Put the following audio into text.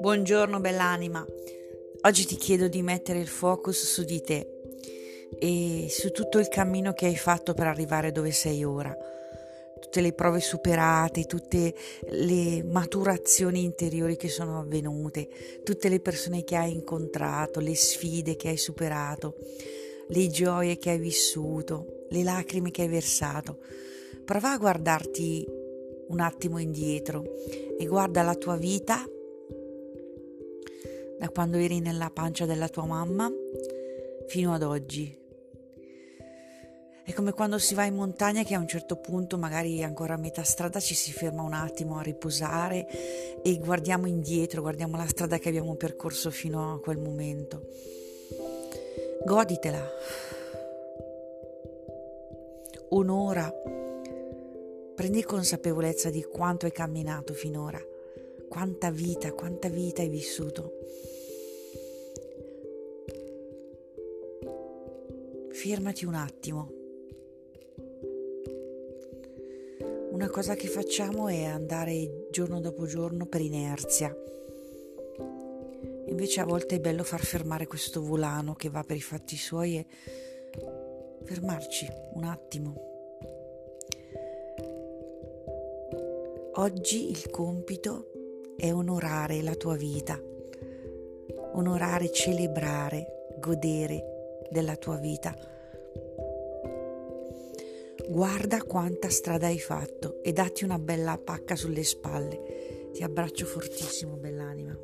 Buongiorno bell'anima, oggi ti chiedo di mettere il focus su di te e su tutto il cammino che hai fatto per arrivare dove sei ora, tutte le prove superate, tutte le maturazioni interiori che sono avvenute, tutte le persone che hai incontrato, le sfide che hai superato, le gioie che hai vissuto, le lacrime che hai versato. Prova a guardarti un attimo indietro e guarda la tua vita da quando eri nella pancia della tua mamma fino ad oggi. È come quando si va in montagna che a un certo punto, magari ancora a metà strada, ci si ferma un attimo a riposare e guardiamo indietro, guardiamo la strada che abbiamo percorso fino a quel momento. Goditela. Onora. Prendi consapevolezza di quanto hai camminato finora quanta vita, quanta vita hai vissuto. Fermati un attimo. Una cosa che facciamo è andare giorno dopo giorno per inerzia. Invece a volte è bello far fermare questo volano che va per i fatti suoi e fermarci un attimo. Oggi il compito è onorare la tua vita, onorare, celebrare, godere della tua vita. Guarda quanta strada hai fatto e datti una bella pacca sulle spalle. Ti abbraccio fortissimo, bell'anima.